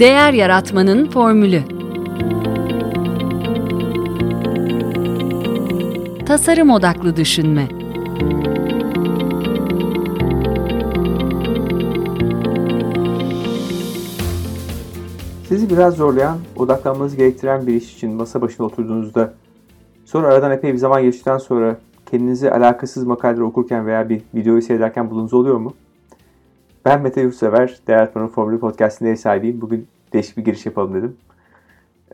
Değer Yaratmanın Formülü Tasarım Odaklı Düşünme Sizi biraz zorlayan, odaklanmanızı gerektiren bir iş için masa başında oturduğunuzda, sonra aradan epey bir zaman geçtikten sonra kendinizi alakasız makaleleri okurken veya bir videoyu seyrederken bulunuz oluyor mu? Ben Mete Yurtsever, Değer Atmanın Formülü Podcast'ın ev sahibiyim. Bugün değişik bir giriş yapalım dedim.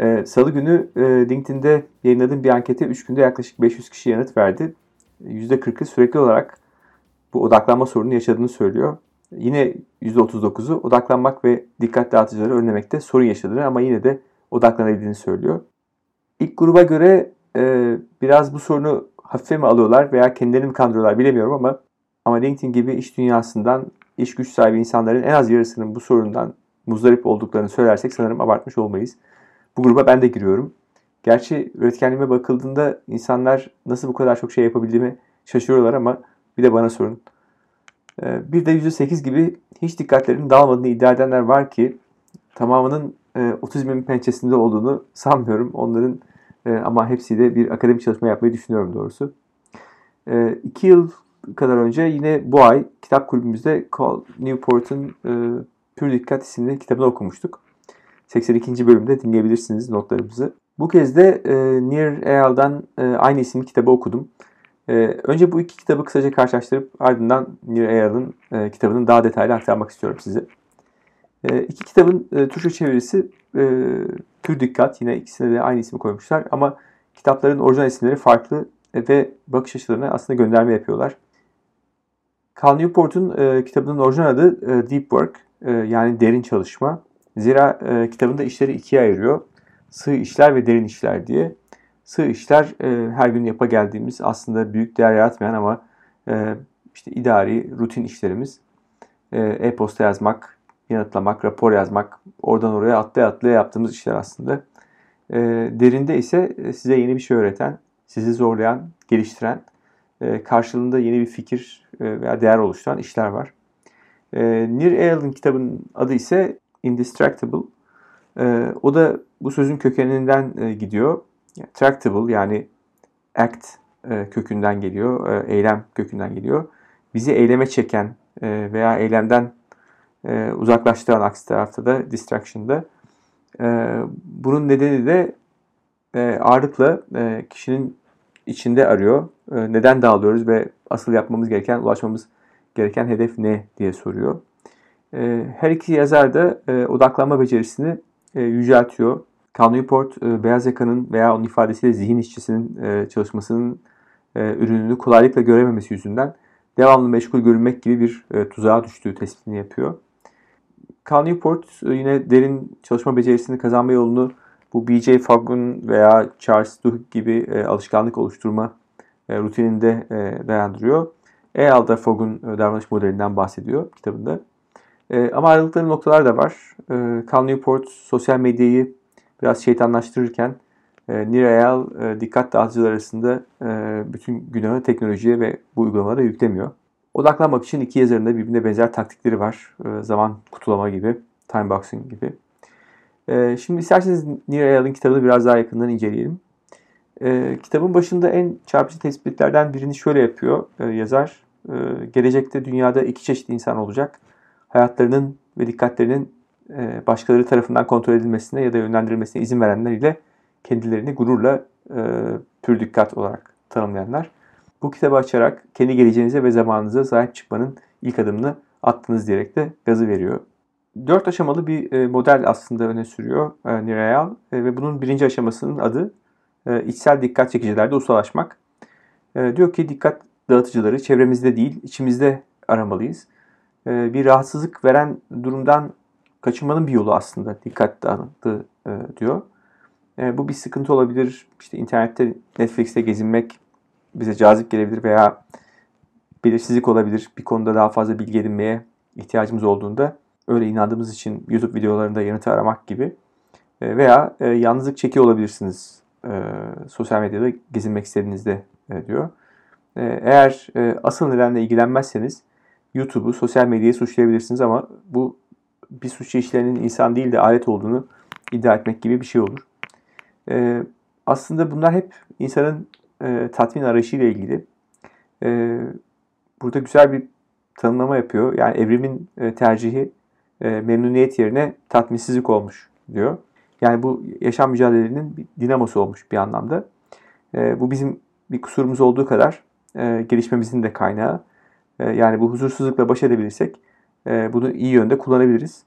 Ee, Salı günü e, LinkedIn'de yayınladığım bir ankete 3 günde yaklaşık 500 kişi yanıt verdi. %40'ı sürekli olarak bu odaklanma sorunu yaşadığını söylüyor. Yine %39'u odaklanmak ve dikkat dağıtıcıları önlemekte sorun yaşadığını ama yine de odaklanabildiğini söylüyor. İlk gruba göre e, biraz bu sorunu hafife mi alıyorlar veya kendilerini mi kandırıyorlar bilemiyorum ama ama LinkedIn gibi iş dünyasından iş güç sahibi insanların en az yarısının bu sorundan muzdarip olduklarını söylersek sanırım abartmış olmayız. Bu gruba ben de giriyorum. Gerçi üretkenliğime bakıldığında insanlar nasıl bu kadar çok şey yapabildiğimi şaşırıyorlar ama bir de bana sorun. Ee, bir de %8 gibi hiç dikkatlerinin dağılmadığını iddia edenler var ki tamamının e, otizmin pençesinde olduğunu sanmıyorum. Onların e, ama hepsiyle bir akademik çalışma yapmayı düşünüyorum doğrusu. E, yıl kadar önce yine bu ay kitap kulübümüzde Call Newport'un Pür Dikkat isimli kitabını okumuştuk. 82. bölümde dinleyebilirsiniz notlarımızı. Bu kez de e, Nir Eyal'dan e, aynı isimli kitabı okudum. E, önce bu iki kitabı kısaca karşılaştırıp ardından Nir Eyal'ın e, kitabının daha detaylı aktarmak istiyorum size. E, iki kitabın e, Türkçe çevirisi e, Pür Dikkat. Yine ikisine de aynı ismi koymuşlar ama kitapların orijinal isimleri farklı ve bakış açılarına aslında gönderme yapıyorlar. Cal Newport'un e, kitabının orijinal adı e, Deep Work e, yani derin çalışma. Zira e, kitabında işleri ikiye ayırıyor. Sığ işler ve derin işler diye. Sığ işler e, her gün yapa geldiğimiz aslında büyük değer yaratmayan ama e, işte idari, rutin işlerimiz. E, e-posta yazmak, yanıtlamak, rapor yazmak, oradan oraya atlaya atlaya yaptığımız işler aslında. E, derinde ise e, size yeni bir şey öğreten, sizi zorlayan, geliştiren, karşılığında yeni bir fikir e, veya değer oluşturan işler var. E, Nir Eyal'ın kitabının adı ise Indistractable. E, o da bu sözün kökeninden e, gidiyor. Tractable yani act e, kökünden geliyor, e, eylem kökünden geliyor. Bizi eyleme çeken e, veya eylemden e, uzaklaştıran aksi tarafta da distraction'da. E, bunun nedeni de e, ağırlıkla e, kişinin içinde arıyor. E, neden dağılıyoruz ve asıl yapmamız gereken, ulaşmamız gereken hedef ne diye soruyor. E, her iki yazar da e, odaklanma becerisini e, yüceltiyor. Cal Newport, e, beyaz yakanın veya onun ifadesiyle zihin işçisinin çalışmasının ürününü kolaylıkla görememesi yüzünden devamlı meşgul görünmek gibi bir tuzağa düştüğü tespitini yapıyor. Cal Newport yine derin çalışma becerisini kazanma yolunu bu B.J. Fogg'un veya Charles Duhigg gibi alışkanlık oluşturma rutininde e, dayandırıyor. Eyal da Fogg'un e, davranış modelinden bahsediyor kitabında. E, ama ayrılıkları noktalar da var. E, Cal Newport sosyal medyayı biraz şeytanlaştırırken e, Nir Eyal e, dikkat dağıtıcılar arasında e, bütün günahı teknolojiye ve bu uygulamalara yüklemiyor. Odaklanmak için iki yazarın da birbirine benzer taktikleri var. E, zaman kutulama gibi, time boxing gibi. E, şimdi isterseniz Nir Eyal'ın kitabını biraz daha yakından inceleyelim. E, kitabın başında en çarpıcı tespitlerden birini şöyle yapıyor e, yazar. E, gelecekte dünyada iki çeşit insan olacak. Hayatlarının ve dikkatlerinin e, başkaları tarafından kontrol edilmesine ya da yönlendirilmesine izin verenler ile kendilerini gururla e, pür dikkat olarak tanımlayanlar. Bu kitabı açarak kendi geleceğinize ve zamanınıza sahip çıkmanın ilk adımını attınız diyerek de gazı veriyor. Dört aşamalı bir e, model aslında öne sürüyor e, Nirayal e, ve bunun birinci aşamasının adı e, içsel dikkat çekicilerde ustalaşmak. E, diyor ki dikkat dağıtıcıları çevremizde değil içimizde aramalıyız. E, bir rahatsızlık veren durumdan kaçınmanın bir yolu aslında dikkat dağıtı e, diyor. E, bu bir sıkıntı olabilir. İşte internette Netflix'te gezinmek bize cazip gelebilir veya belirsizlik olabilir. Bir konuda daha fazla bilgi edinmeye ihtiyacımız olduğunda öyle inandığımız için YouTube videolarında yanıtı aramak gibi e, veya e, yalnızlık çekiyor olabilirsiniz e, sosyal medyada gezinmek istediğinizde e, diyor. E, eğer e, asıl nedenle ilgilenmezseniz YouTube'u, sosyal medyayı suçlayabilirsiniz ama bu bir suç işleyenin insan değil de alet olduğunu iddia etmek gibi bir şey olur. E, aslında bunlar hep insanın e, tatmin arayışıyla ilgili. E, burada güzel bir tanımlama yapıyor. Yani evrimin e, tercihi e, memnuniyet yerine tatminsizlik olmuş diyor. Yani bu yaşam mücadelelerinin dinamosu olmuş bir anlamda. E, bu bizim bir kusurumuz olduğu kadar e, gelişmemizin de kaynağı. E, yani bu huzursuzlukla baş edebilirsek e, bunu iyi yönde kullanabiliriz.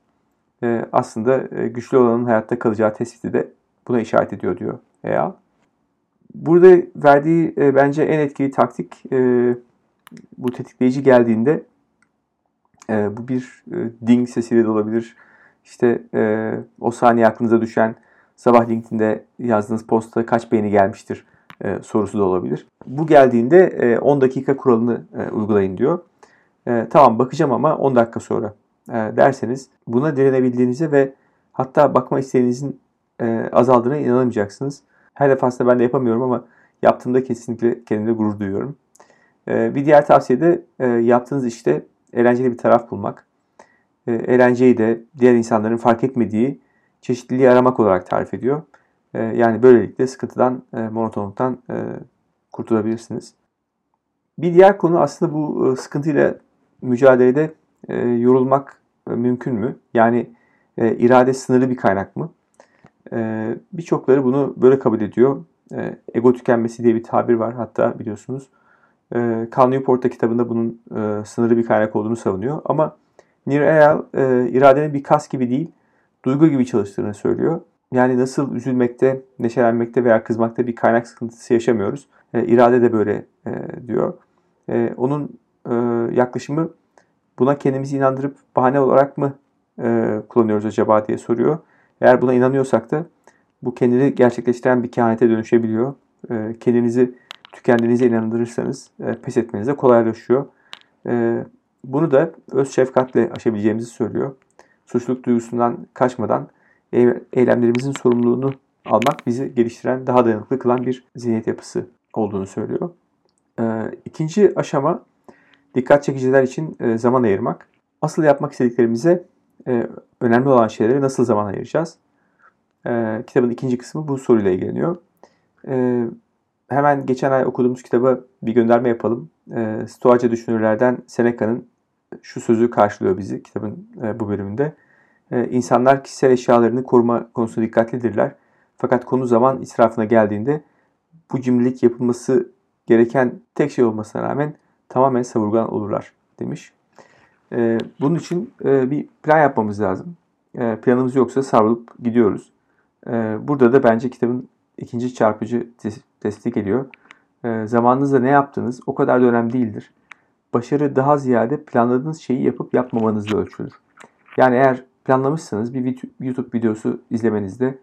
E, aslında e, güçlü olanın hayatta kalacağı tespiti de buna işaret ediyor diyor Eyal. Burada verdiği e, bence en etkili taktik e, bu tetikleyici geldiğinde e, bu bir e, ding sesiyle de olabilir. İşte e, o saniye aklınıza düşen sabah LinkedIn'de yazdığınız posta kaç beğeni gelmiştir e, sorusu da olabilir. Bu geldiğinde e, 10 dakika kuralını e, uygulayın diyor. E, tamam bakacağım ama 10 dakika sonra e, derseniz buna direnebildiğinize ve hatta bakma isteğinizin e, azaldığına inanamayacaksınız. Her defasında ben de yapamıyorum ama yaptığımda kesinlikle kendimle gurur duyuyorum. E, bir diğer tavsiye de e, yaptığınız işte eğlenceli bir taraf bulmak. E, eğlenceyi de diğer insanların fark etmediği çeşitliliği aramak olarak tarif ediyor. E, yani böylelikle sıkıntıdan, e, monotonluktan kurtulabilirsiniz. Bir diğer konu aslında bu sıkıntıyla mücadelede yorulmak mümkün mü? Yani irade sınırlı bir kaynak mı? Birçokları bunu böyle kabul ediyor. Ego tükenmesi diye bir tabir var hatta biliyorsunuz. Cal Newport'ta kitabında bunun sınırlı bir kaynak olduğunu savunuyor. Ama Nir Eyal e, iradenin bir kas gibi değil, duygu gibi çalıştığını söylüyor. Yani nasıl üzülmekte, neşelenmekte veya kızmakta bir kaynak sıkıntısı yaşamıyoruz. E, irade de böyle e, diyor. E, onun e, yaklaşımı buna kendimizi inandırıp bahane olarak mı e, kullanıyoruz acaba diye soruyor. Eğer buna inanıyorsak da bu kendini gerçekleştiren bir kehanete dönüşebiliyor. E, kendinizi tükendiğinize inandırırsanız e, pes etmeniz de kolaylaşıyor. E, bunu da öz şefkatle aşabileceğimizi söylüyor. Suçluluk duygusundan kaçmadan eylemlerimizin sorumluluğunu almak bizi geliştiren, daha dayanıklı kılan bir zihniyet yapısı olduğunu söylüyor. E, ikinci aşama dikkat çekiciler için e, zaman ayırmak. Asıl yapmak istediklerimize e, önemli olan şeylere nasıl zaman ayıracağız? E, kitabın ikinci kısmı bu soruyla ilgileniyor. E, hemen geçen ay okuduğumuz kitaba bir gönderme yapalım. E, Stoacı düşünürlerden Seneca'nın şu sözü karşılıyor bizi kitabın e, bu bölümünde. E, insanlar kişisel eşyalarını koruma konusunda dikkatlidirler. Fakat konu zaman israfına geldiğinde bu cimrilik yapılması gereken tek şey olmasına rağmen tamamen savurgan olurlar demiş. E, bunun için e, bir plan yapmamız lazım. E, planımız yoksa savrulup gidiyoruz. E, burada da bence kitabın ikinci çarpıcı tespiti geliyor. E, zamanınızda ne yaptığınız o kadar da önemli değildir. Başarı daha ziyade planladığınız şeyi yapıp yapmamanızla ölçülür. Yani eğer planlamışsanız bir YouTube videosu izlemenizde,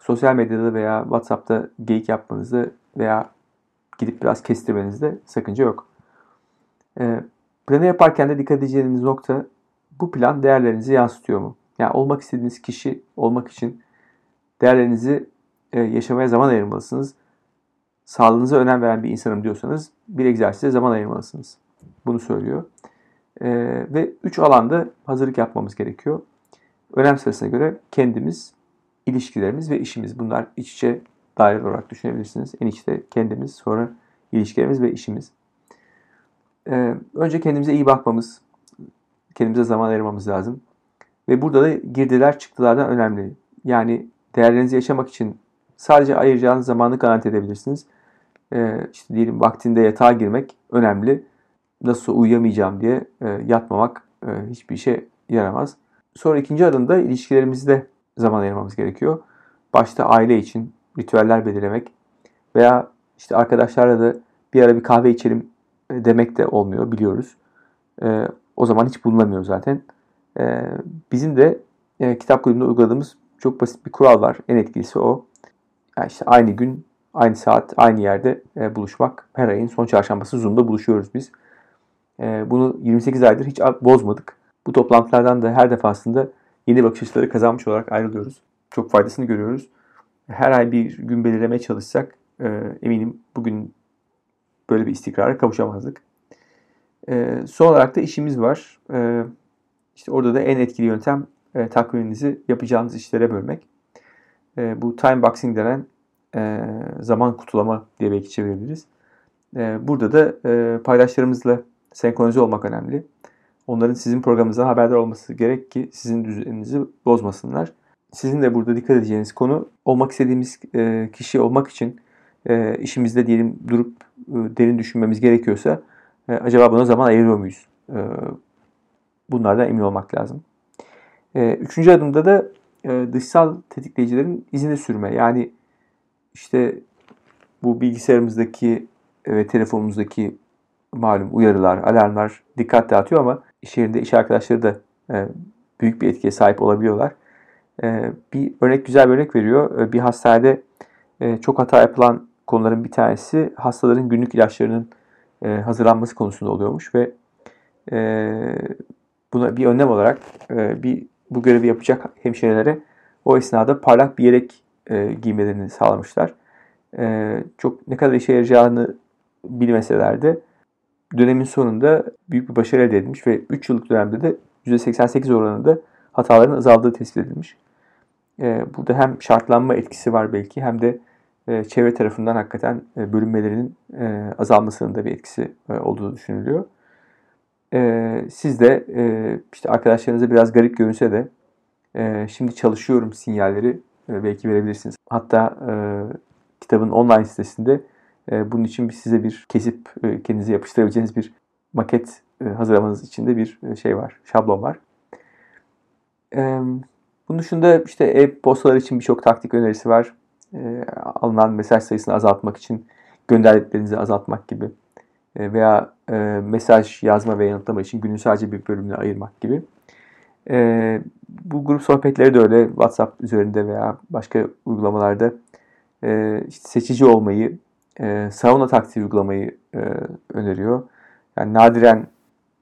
sosyal medyada veya WhatsApp'ta geyik yapmanızda veya gidip biraz kestirmenizde sakınca yok. E, planı yaparken de dikkat edeceğiniz nokta bu plan değerlerinizi yansıtıyor mu? Yani olmak istediğiniz kişi olmak için değerlerinizi e, yaşamaya zaman ayırmalısınız. Sağlığınıza önem veren bir insanım diyorsanız bir egzersize zaman ayırmalısınız. Bunu söylüyor. E, ve üç alanda hazırlık yapmamız gerekiyor. Önem sırasına göre kendimiz, ilişkilerimiz ve işimiz. Bunlar iç içe daire olarak düşünebilirsiniz. En içte kendimiz, sonra ilişkilerimiz ve işimiz. Ee, önce kendimize iyi bakmamız, kendimize zaman ayırmamız lazım. Ve burada da girdiler çıktılardan önemli. Yani değerlerinizi yaşamak için sadece ayıracağınız zamanı garanti edebilirsiniz. Ee, işte diyelim vaktinde yatağa girmek önemli. Nasıl uyuyamayacağım diye e, yatmamak e, hiçbir işe yaramaz. Sonra ikinci adımda ilişkilerimizde zaman ayırmamız gerekiyor. Başta aile için ritüeller belirlemek veya işte arkadaşlarla da bir ara bir kahve içelim e, demek de olmuyor biliyoruz. E, o zaman hiç bulunamıyor zaten. E, bizim de e, kitap kulübünde uyguladığımız çok basit bir kural var. En etkilisi o. Yani işte aynı gün, aynı saat, aynı yerde e, buluşmak. Her ayın son çarşambası Zoom'da buluşuyoruz biz. E, bunu 28 aydır hiç bozmadık. Bu toplantılardan da her defasında yeni bakış açıları kazanmış olarak ayrılıyoruz. Çok faydasını görüyoruz. Her ay bir gün belirlemeye çalışsak e, eminim bugün böyle bir istikrara kavuşamazdık. E, son olarak da işimiz var. E, işte orada da en etkili yöntem takviminizi yapacağınız işlere bölmek. Bu time boxing denen zaman kutulama diye belki çevirebiliriz. Burada da paydaşlarımızla senkronize olmak önemli. Onların sizin programınızdan haberdar olması gerek ki sizin düzeninizi bozmasınlar. Sizin de burada dikkat edeceğiniz konu olmak istediğimiz e, kişi olmak için e, işimizde diyelim durup e, derin düşünmemiz gerekiyorsa acaba buna zaman ayırıyor muyuz? Bunlardan emin olmak lazım. Üçüncü adımda da dışsal tetikleyicilerin izini sürme. Yani işte bu bilgisayarımızdaki ve telefonumuzdaki malum uyarılar, alarmlar dikkat dağıtıyor ama iş yerinde iş arkadaşları da e, büyük bir etkiye sahip olabiliyorlar. E, bir örnek güzel bir örnek veriyor. E, bir hastanede e, çok hata yapılan konuların bir tanesi hastaların günlük ilaçlarının e, hazırlanması konusunda oluyormuş ve e, buna bir önlem olarak e, bir bu görevi yapacak hemşirelere o esnada parlak bir yelek e, giymelerini sağlamışlar. E, çok ne kadar işe yarayacağını bilmeseler de dönemin sonunda büyük bir başarı elde edilmiş ve 3 yıllık dönemde de %88 oranında hataların azaldığı tespit edilmiş. E, burada hem şartlanma etkisi var belki hem de e, çevre tarafından hakikaten e, bölünmelerinin e, azalmasının da bir etkisi olduğu düşünülüyor. E, siz de işte arkadaşlarınıza biraz garip görünse de şimdi çalışıyorum sinyalleri belki verebilirsiniz. Hatta kitabın online sitesinde bunun için size bir kesip e, kendinize yapıştırabileceğiniz bir maket e, hazırlamanız için de bir e, şey var, şablon var. E, bunun dışında işte e-postalar için birçok taktik önerisi var. E, alınan mesaj sayısını azaltmak için gönderdiklerinizi azaltmak gibi veya mesaj yazma ve yanıtlama için günün sadece bir bölümüne ayırmak gibi. E, bu grup sohbetleri de öyle WhatsApp üzerinde veya başka uygulamalarda e, işte seçici olmayı, e, sauna taktiği uygulamayı e, öneriyor. Yani nadiren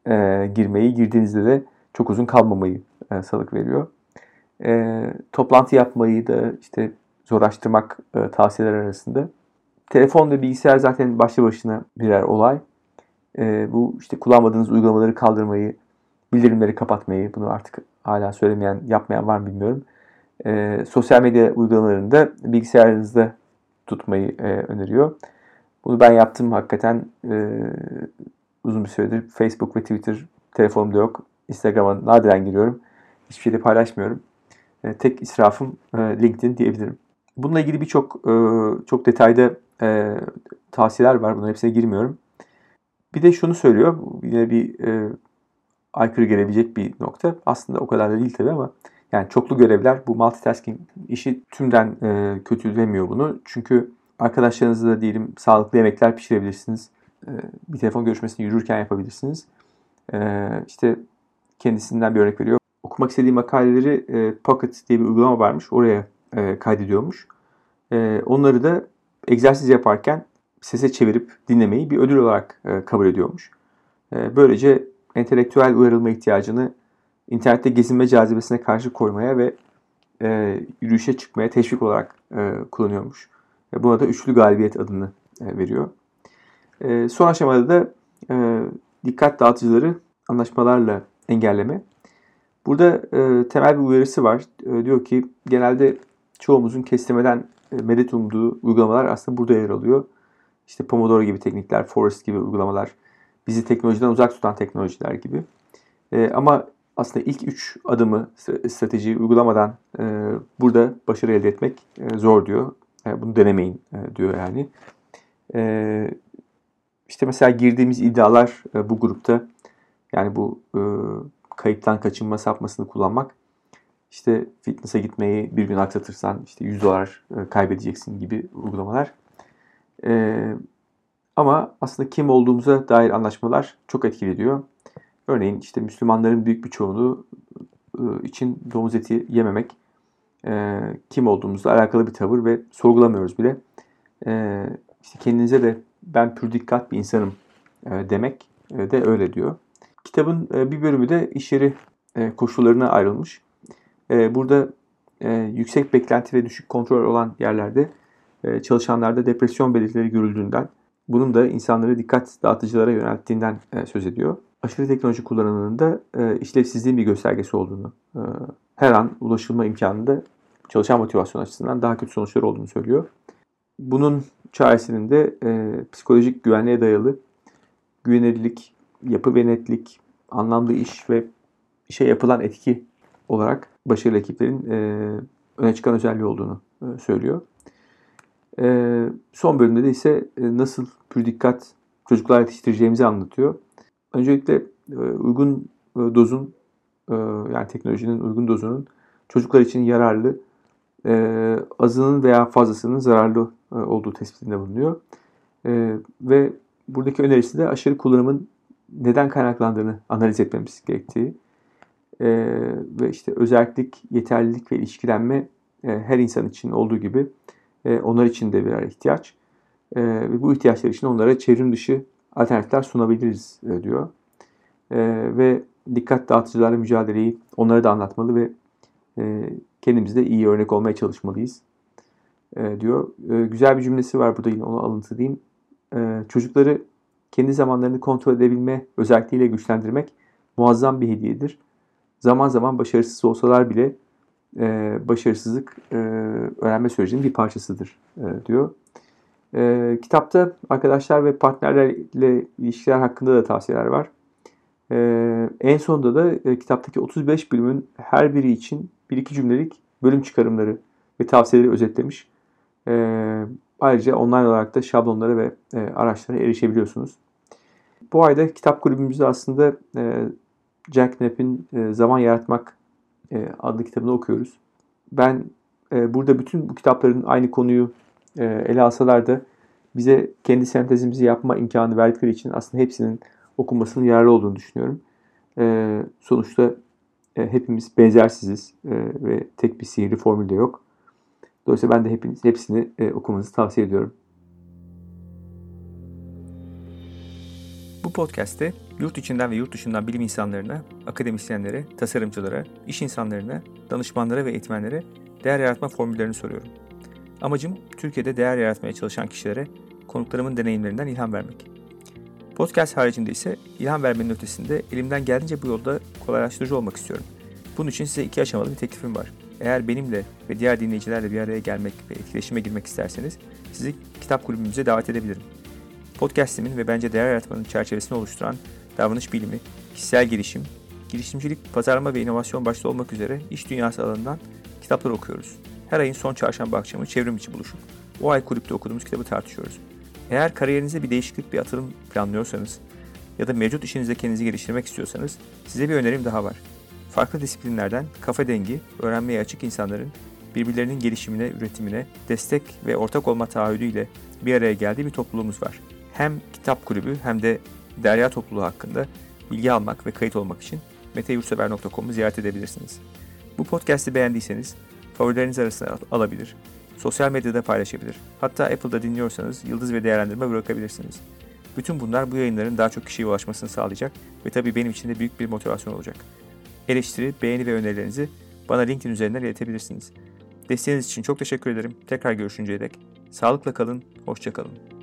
e, girmeyi, girdiğinizde de çok uzun kalmamayı e, salık veriyor. E, toplantı yapmayı da işte zorlaştırmak e, tavsiyeler arasında. Telefon ve bilgisayar zaten başlı başına birer olay. E, bu işte kullanmadığınız uygulamaları kaldırmayı, bildirimleri kapatmayı, bunu artık hala söylemeyen, yapmayan var mı bilmiyorum. E, sosyal medya uygulamalarını da bilgisayarınızda tutmayı e, öneriyor. Bunu ben yaptım hakikaten e, uzun bir süredir. Facebook ve Twitter telefonumda yok. Instagram'a nadiren giriyorum. Hiçbir şey de paylaşmıyorum. E, tek israfım e, LinkedIn diyebilirim. Bununla ilgili birçok e, çok detayda e, tavsiyeler var. Bunların hepsine girmiyorum. Bir de şunu söylüyor. Yine bir e, aykırı gelebilecek bir nokta. Aslında o kadar da değil tabii ama yani çoklu görevler bu multitasking işi tümden e, kötülemiyor bunu. Çünkü arkadaşlarınızla da diyelim sağlıklı yemekler pişirebilirsiniz. E, bir telefon görüşmesini yürürken yapabilirsiniz. E, işte kendisinden bir örnek veriyor. Okumak istediği makaleleri e, Pocket diye bir uygulama varmış. Oraya e, kaydediyormuş. E, onları da egzersiz yaparken sese çevirip dinlemeyi bir ödül olarak e, kabul ediyormuş. E, böylece entelektüel uyarılma ihtiyacını internette gezinme cazibesine karşı koymaya ve e, yürüyüşe çıkmaya teşvik olarak e, kullanıyormuş. E, buna da üçlü galibiyet adını e, veriyor. E, son aşamada da e, dikkat dağıtıcıları anlaşmalarla engelleme. Burada e, temel bir uyarısı var. E, diyor ki genelde çoğumuzun kestirmeden e, medet umduğu uygulamalar aslında burada yer alıyor. İşte Pomodoro gibi teknikler, Forest gibi uygulamalar, bizi teknolojiden uzak tutan teknolojiler gibi. E, ama aslında ilk üç adımı stratejiyi uygulamadan e, burada başarı elde etmek e, zor diyor. E, bunu denemeyin e, diyor yani. E, işte mesela girdiğimiz iddialar e, bu grupta yani bu e, kayıptan kaçınma sapmasını kullanmak işte fitness'a gitmeyi bir gün aksatırsan işte 100 dolar e, kaybedeceksin gibi uygulamalar. E, ama aslında kim olduğumuza dair anlaşmalar çok etkili diyor. Örneğin işte Müslümanların büyük bir çoğunluğu e, için domuz eti yememek e, kim olduğumuzla alakalı bir tavır ve sorgulamıyoruz bile. E, kendinize de ben pür dikkat bir insanım e, demek de öyle diyor. Kitabın bir bölümü de iş yeri koşullarına ayrılmış. Burada yüksek beklenti ve düşük kontrol olan yerlerde çalışanlarda depresyon belirtileri görüldüğünden bunun da insanları dikkat dağıtıcılara yönelttiğinden söz ediyor. Aşırı teknoloji kullanımının da e, işlevsizliğin bir göstergesi olduğunu e, her an ulaşılma imkanında çalışan motivasyon açısından daha kötü sonuçlar olduğunu söylüyor. Bunun çaresinin de e, psikolojik güvenliğe dayalı güvenilirlik, yapı ve netlik, anlamlı iş ve işe yapılan etki olarak başarılı ekiplerin e, öne çıkan özelliği olduğunu e, söylüyor. E, son bölümde de ise e, nasıl pür dikkat çocuklar yetiştireceğimizi anlatıyor. Öncelikle e, uygun e, dozun e, yani teknolojinin uygun dozunun çocuklar için yararlı, azının veya fazlasının zararlı olduğu tespitinde bulunuyor. Ve buradaki önerisi de aşırı kullanımın neden kaynaklandığını analiz etmemiz gerektiği ve işte özellik, yeterlilik ve ilişkilenme her insan için olduğu gibi onlar için de birer ihtiyaç. Ve bu ihtiyaçlar için onlara çevrim dışı alternatifler sunabiliriz e, diyor. E, ve dikkat dağıtıcılarla mücadeleyi onlara da anlatmalı ve e, kendimiz de iyi örnek olmaya çalışmalıyız e, diyor. E, güzel bir cümlesi var burada yine onu alıntı diyeyim. E, çocukları kendi zamanlarını kontrol edebilme özelliğiyle güçlendirmek muazzam bir hediyedir. Zaman zaman başarısız olsalar bile e, başarısızlık e, öğrenme sürecinin bir parçasıdır e, diyor. E, kitapta arkadaşlar ve partnerlerle ilişkiler hakkında da tavsiyeler var. E, en sonunda da e, kitaptaki 35 bölümün her biri için bir iki cümlelik bölüm çıkarımları ve tavsiyeleri özetlemiş. E, ayrıca online olarak da şablonlara ve e, araçlara erişebiliyorsunuz. Bu ayda kitap kulübümüzde aslında e, Jack Knapp'in e, Zaman Yaratmak e, adlı kitabını okuyoruz. Ben e, burada bütün bu kitapların aynı konuyu ele alsalar da bize kendi sentezimizi yapma imkanı verdikleri için aslında hepsinin okunmasının yararlı olduğunu düşünüyorum. E, sonuçta e, hepimiz benzersiziz e, ve tek bir sihirli formül de yok. Dolayısıyla ben de hepiniz, hepsini e, okumanızı tavsiye ediyorum. Bu podcast'te yurt içinden ve yurt dışından bilim insanlarına, akademisyenlere, tasarımcılara, iş insanlarına, danışmanlara ve eğitmenlere değer yaratma formüllerini soruyorum. Amacım Türkiye'de değer yaratmaya çalışan kişilere konuklarımın deneyimlerinden ilham vermek. Podcast haricinde ise ilham vermenin ötesinde elimden geldiğince bu yolda kolaylaştırıcı olmak istiyorum. Bunun için size iki aşamalı bir teklifim var. Eğer benimle ve diğer dinleyicilerle bir araya gelmek ve etkileşime girmek isterseniz sizi kitap kulübümüze davet edebilirim. Podcast'imin ve bence değer yaratmanın çerçevesini oluşturan davranış bilimi, kişisel gelişim, girişimcilik, pazarlama ve inovasyon başta olmak üzere iş dünyası alanından kitaplar okuyoruz. Her ayın son çarşamba akşamı çevrim içi buluşup o ay kulüpte okuduğumuz kitabı tartışıyoruz. Eğer kariyerinize bir değişiklik, bir atılım planlıyorsanız ya da mevcut işinizde kendinizi geliştirmek istiyorsanız size bir önerim daha var. Farklı disiplinlerden kafa dengi, öğrenmeye açık insanların birbirlerinin gelişimine, üretimine destek ve ortak olma taahhüdüyle bir araya geldiği bir topluluğumuz var. Hem kitap kulübü hem de derya topluluğu hakkında bilgi almak ve kayıt olmak için meteyurtsever.com'u ziyaret edebilirsiniz. Bu podcast'i beğendiyseniz favorileriniz arasına alabilir, sosyal medyada paylaşabilir. Hatta Apple'da dinliyorsanız yıldız ve değerlendirme bırakabilirsiniz. Bütün bunlar bu yayınların daha çok kişiye ulaşmasını sağlayacak ve tabii benim için de büyük bir motivasyon olacak. Eleştiri, beğeni ve önerilerinizi bana LinkedIn üzerinden iletebilirsiniz. Desteğiniz için çok teşekkür ederim. Tekrar görüşünceye dek. Sağlıkla kalın, hoşça kalın.